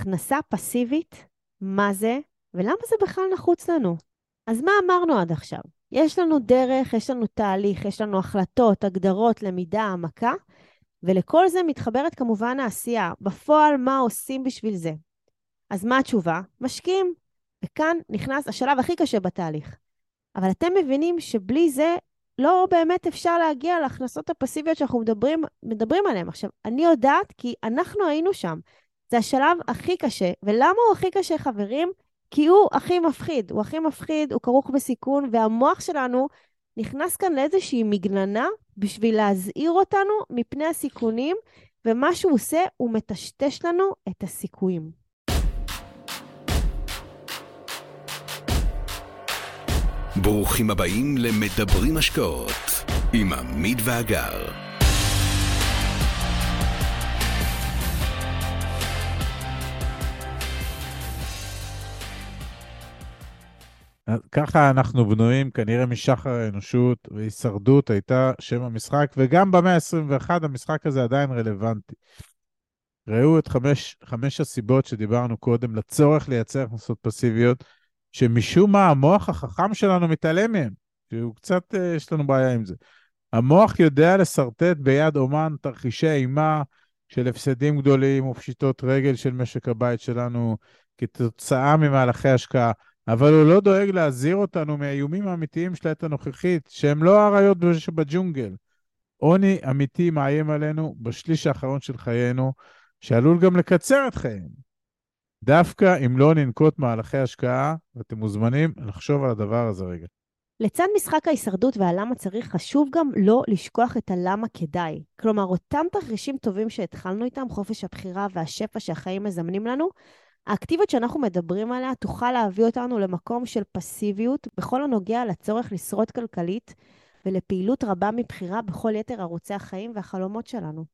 הכנסה פסיבית, מה זה, ולמה זה בכלל נחוץ לנו. אז מה אמרנו עד עכשיו? יש לנו דרך, יש לנו תהליך, יש לנו החלטות, הגדרות, למידה, העמקה, ולכל זה מתחברת כמובן העשייה. בפועל, מה עושים בשביל זה? אז מה התשובה? משקיעים. וכאן נכנס השלב הכי קשה בתהליך. אבל אתם מבינים שבלי זה לא באמת אפשר להגיע להכנסות הפסיביות שאנחנו מדברים, מדברים עליהן. עכשיו, אני יודעת כי אנחנו היינו שם. זה השלב הכי קשה. ולמה הוא הכי קשה, חברים? כי הוא הכי מפחיד. הוא הכי מפחיד, הוא כרוך בסיכון, והמוח שלנו נכנס כאן לאיזושהי מגננה בשביל להזהיר אותנו מפני הסיכונים, ומה שהוא עושה, הוא מטשטש לנו את הסיכויים. ברוכים הבאים למדברים השקעות עם עמית ואגר. ככה אנחנו בנויים, כנראה משחר האנושות, והישרדות הייתה שם המשחק, וגם במאה ה-21 המשחק הזה עדיין רלוונטי. ראו את חמש, חמש הסיבות שדיברנו קודם לצורך לייצר הכנסות פסיביות, שמשום מה המוח החכם שלנו מתעלם מהם, שהוא קצת, אה, יש לנו בעיה עם זה. המוח יודע לשרטט ביד אומן תרחישי אימה של הפסדים גדולים ופשיטות רגל של משק הבית שלנו כתוצאה ממהלכי השקעה, אבל הוא לא דואג להזהיר אותנו מהאיומים האמיתיים של העת הנוכחית, שהם לא האריות שבג'ונגל. עוני אמיתי מאיים עלינו בשליש האחרון של חיינו, שעלול גם לקצר את חיינו. דווקא אם לא ננקוט מהלכי השקעה, ואתם מוזמנים לחשוב על הדבר הזה רגע. לצד משחק ההישרדות והלמה צריך, חשוב גם לא לשכוח את הלמה כדאי. כלומר, אותם תרחישים טובים שהתחלנו איתם, חופש הבחירה והשפע שהחיים מזמנים לנו, האקטיביות שאנחנו מדברים עליה תוכל להביא אותנו למקום של פסיביות בכל הנוגע לצורך לשרוד כלכלית ולפעילות רבה מבחירה בכל יתר ערוצי החיים והחלומות שלנו.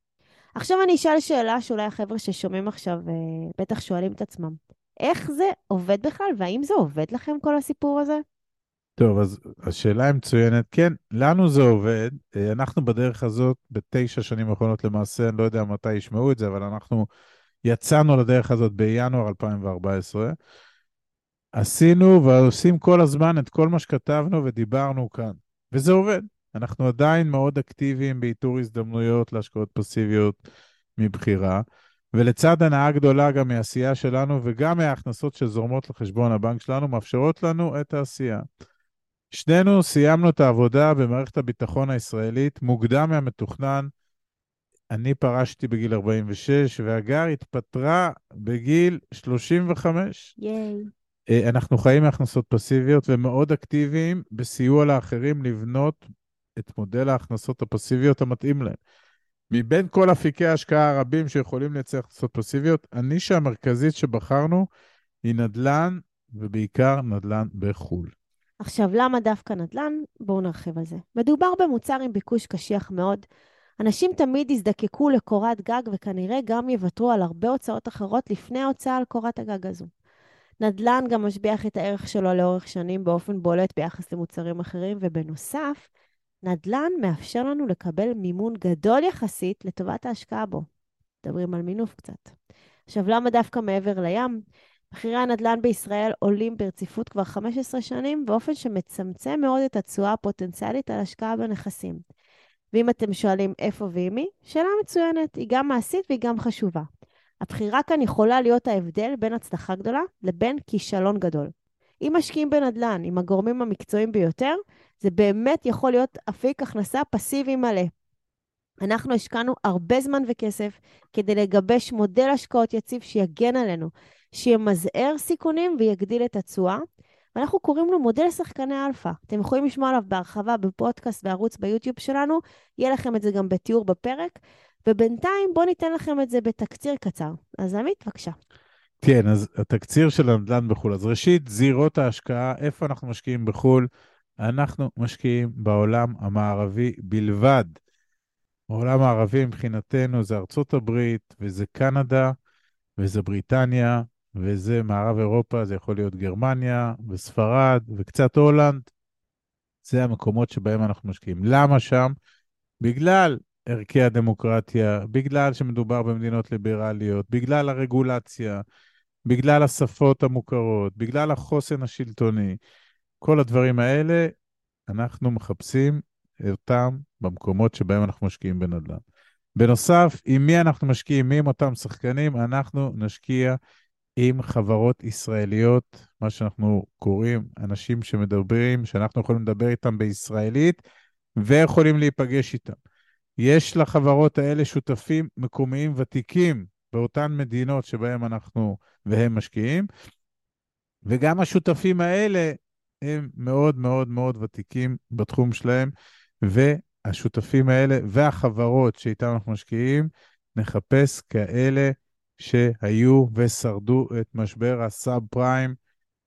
עכשיו אני אשאל שאלה שאולי החבר'ה ששומעים עכשיו אה, בטח שואלים את עצמם. איך זה עובד בכלל, והאם זה עובד לכם כל הסיפור הזה? טוב, אז השאלה היא מצוינת. כן, לנו זה עובד. אה, אנחנו בדרך הזאת, בתשע שנים האחרונות למעשה, אני לא יודע מתי ישמעו את זה, אבל אנחנו יצאנו לדרך הזאת בינואר 2014. עשינו ועושים כל הזמן את כל מה שכתבנו ודיברנו כאן, וזה עובד. אנחנו עדיין מאוד אקטיביים באיתור הזדמנויות להשקעות פסיביות מבחירה, ולצד הנאה גדולה גם מהעשייה שלנו וגם מההכנסות שזורמות לחשבון הבנק שלנו, מאפשרות לנו את העשייה. שנינו סיימנו את העבודה במערכת הביטחון הישראלית מוקדם מהמתוכנן. אני פרשתי בגיל 46, והגר התפטרה בגיל 35. ייי. אה, אנחנו חיים מהכנסות פסיביות ומאוד אקטיביים בסיוע לאחרים לבנות את מודל ההכנסות הפסיביות המתאים להם. מבין כל אפיקי ההשקעה הרבים שיכולים לייצר הכנסות פסיביות, הנישה המרכזית שבחרנו היא נדל"ן, ובעיקר נדל"ן בחו"ל. עכשיו, למה דווקא נדל"ן? בואו נרחיב על זה. מדובר במוצר עם ביקוש קשיח מאוד. אנשים תמיד יזדקקו לקורת גג וכנראה גם יוותרו על הרבה הוצאות אחרות לפני ההוצאה על קורת הגג הזו. נדל"ן גם משביח את הערך שלו לאורך שנים באופן בולט ביחס למוצרים אחרים, ובנוסף, נדל"ן מאפשר לנו לקבל מימון גדול יחסית לטובת ההשקעה בו. מדברים על מינוף קצת. עכשיו, למה דווקא מעבר לים? מחירי הנדל"ן בישראל עולים ברציפות כבר 15 שנים, באופן שמצמצם מאוד את התשואה הפוטנציאלית על השקעה בנכסים. ואם אתם שואלים איפה ועם מי, שאלה מצוינת, היא גם מעשית והיא גם חשובה. הבחירה כאן יכולה להיות ההבדל בין הצלחה גדולה לבין כישלון גדול. אם משקיעים בנדל"ן עם הגורמים המקצועיים ביותר, זה באמת יכול להיות אפיק הכנסה פסיבי מלא. אנחנו השקענו הרבה זמן וכסף כדי לגבש מודל השקעות יציב שיגן עלינו, שימזער סיכונים ויגדיל את התשואה. ואנחנו קוראים לו מודל שחקני אלפא. אתם יכולים לשמוע עליו בהרחבה בפודקאסט בערוץ ביוטיוב שלנו, יהיה לכם את זה גם בתיאור בפרק. ובינתיים בואו ניתן לכם את זה בתקציר קצר. אז עמית, בבקשה. כן, אז התקציר של הנדל"ן בחו"ל. אז ראשית, זירות ההשקעה, איפה אנחנו משקיעים בחו"ל? אנחנו משקיעים בעולם המערבי בלבד. העולם הערבי מבחינתנו זה ארצות הברית, וזה קנדה, וזה בריטניה, וזה מערב אירופה, זה יכול להיות גרמניה, וספרד, וקצת הולנד. זה המקומות שבהם אנחנו משקיעים. למה שם? בגלל ערכי הדמוקרטיה, בגלל שמדובר במדינות ליברליות, בגלל הרגולציה, בגלל השפות המוכרות, בגלל החוסן השלטוני, כל הדברים האלה, אנחנו מחפשים אותם במקומות שבהם אנחנו משקיעים בנדל"ן. בנוסף, עם מי אנחנו משקיעים, מי עם אותם שחקנים, אנחנו נשקיע עם חברות ישראליות, מה שאנחנו קוראים אנשים שמדברים, שאנחנו יכולים לדבר איתם בישראלית ויכולים להיפגש איתם. יש לחברות האלה שותפים מקומיים ותיקים באותן מדינות שבהם אנחנו והם משקיעים, וגם השותפים האלה הם מאוד מאוד מאוד ותיקים בתחום שלהם, והשותפים האלה והחברות שאיתם אנחנו משקיעים, נחפש כאלה שהיו ושרדו את משבר הסאב פריים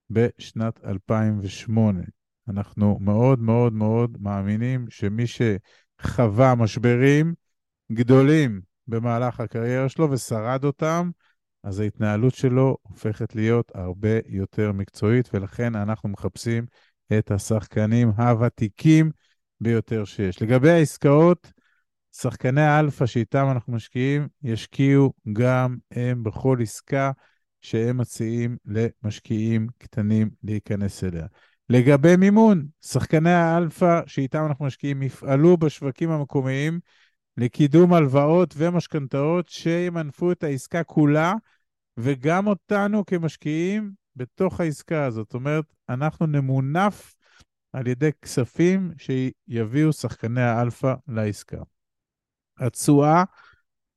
בשנת 2008. אנחנו מאוד מאוד מאוד מאמינים שמי שחווה משברים גדולים במהלך הקריירה שלו ושרד אותם, אז ההתנהלות שלו הופכת להיות הרבה יותר מקצועית, ולכן אנחנו מחפשים את השחקנים הוותיקים ביותר שיש. לגבי העסקאות, שחקני האלפא שאיתם אנחנו משקיעים, ישקיעו גם הם בכל עסקה שהם מציעים למשקיעים קטנים להיכנס אליה. לגבי מימון, שחקני האלפא שאיתם אנחנו משקיעים יפעלו בשווקים המקומיים לקידום הלוואות ומשכנתאות שימנפו את העסקה כולה, וגם אותנו כמשקיעים בתוך העסקה הזאת. זאת אומרת, אנחנו נמונף על ידי כספים שיביאו שחקני האלפא לעסקה. התשואה,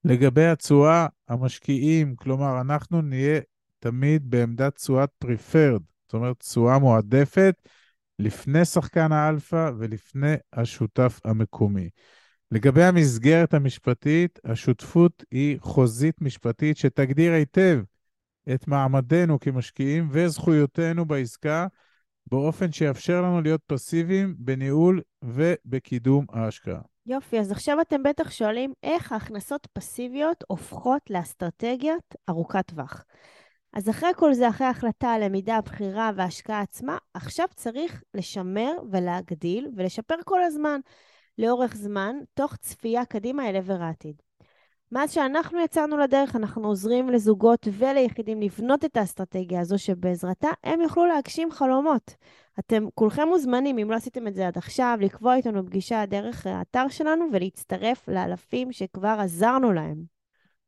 לגבי התשואה, המשקיעים, כלומר, אנחנו נהיה תמיד בעמדת תשואת preferred, זאת אומרת, תשואה מועדפת לפני שחקן האלפא ולפני השותף המקומי. לגבי המסגרת המשפטית, השותפות היא חוזית משפטית שתגדיר היטב את מעמדנו כמשקיעים וזכויותינו בעסקה, באופן שיאפשר לנו להיות פסיביים בניהול ובקידום ההשקעה. יופי, אז עכשיו אתם בטח שואלים איך ההכנסות פסיביות הופכות לאסטרטגיית ארוכת טווח. אז אחרי כל זה, אחרי ההחלטה, הלמידה, הבחירה וההשקעה עצמה, עכשיו צריך לשמר ולהגדיל ולשפר כל הזמן, לאורך זמן, תוך צפייה קדימה אל עבר העתיד. מאז שאנחנו יצאנו לדרך, אנחנו עוזרים לזוגות וליחידים לבנות את האסטרטגיה הזו, שבעזרתה הם יוכלו להגשים חלומות. אתם כולכם מוזמנים, אם לא עשיתם את זה עד עכשיו, לקבוע איתנו פגישה דרך האתר שלנו ולהצטרף לאלפים שכבר עזרנו להם.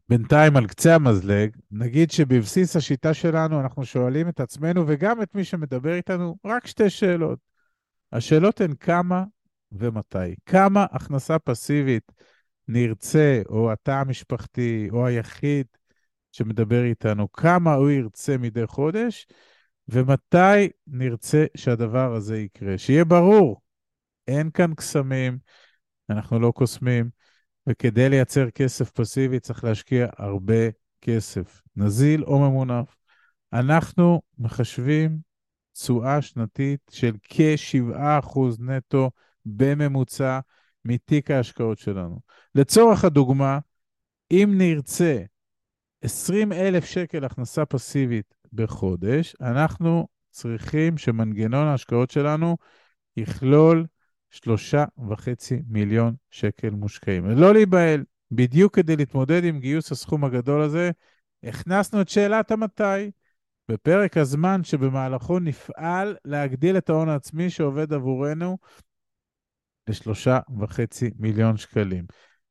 בינתיים, על קצה המזלג, נגיד שבבסיס השיטה שלנו אנחנו שואלים את עצמנו וגם את מי שמדבר איתנו רק שתי שאלות. השאלות הן כמה ומתי. כמה הכנסה פסיבית נרצה, או התא המשפחתי, או היחיד שמדבר איתנו, כמה הוא ירצה מדי חודש, ומתי נרצה שהדבר הזה יקרה. שיהיה ברור, אין כאן קסמים, אנחנו לא קוסמים, וכדי לייצר כסף פסיבי צריך להשקיע הרבה כסף, נזיל או ממונף. אנחנו מחשבים תשואה שנתית של כ-7% נטו בממוצע מתיק ההשקעות שלנו. לצורך הדוגמה, אם נרצה 20 אלף שקל הכנסה פסיבית בחודש, אנחנו צריכים שמנגנון ההשקעות שלנו יכלול שלושה וחצי מיליון שקל מושקעים. לא להיבהל, בדיוק כדי להתמודד עם גיוס הסכום הגדול הזה, הכנסנו את שאלת המתי. בפרק הזמן שבמהלכו נפעל להגדיל את ההון העצמי שעובד עבורנו לשלושה וחצי מיליון שקלים.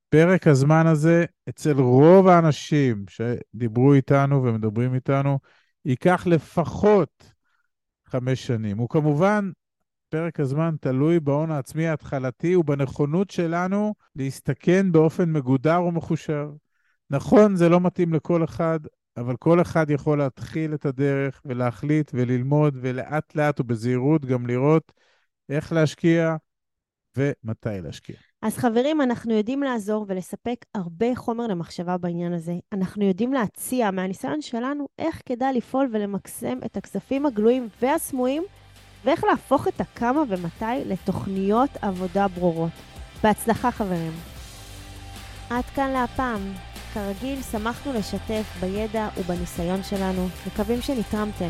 פרק הזמן הזה, אצל רוב האנשים שדיברו איתנו ומדברים איתנו, ייקח לפחות חמש שנים. הוא כמובן, פרק הזמן תלוי בהון העצמי ההתחלתי ובנכונות שלנו להסתכן באופן מגודר ומחושר. נכון, זה לא מתאים לכל אחד, אבל כל אחד יכול להתחיל את הדרך ולהחליט וללמוד ולאט לאט ובזהירות גם לראות איך להשקיע ומתי להשקיע. אז חברים, אנחנו יודעים לעזור ולספק הרבה חומר למחשבה בעניין הזה. אנחנו יודעים להציע מהניסיון שלנו איך כדאי לפעול ולמקסם את הכספים הגלויים והסמויים, ואיך להפוך את הכמה ומתי לתוכניות עבודה ברורות. בהצלחה, חברים. עד כאן להפעם. כרגיל, שמחנו לשתף בידע ובניסיון שלנו. מקווים שנתרמתם.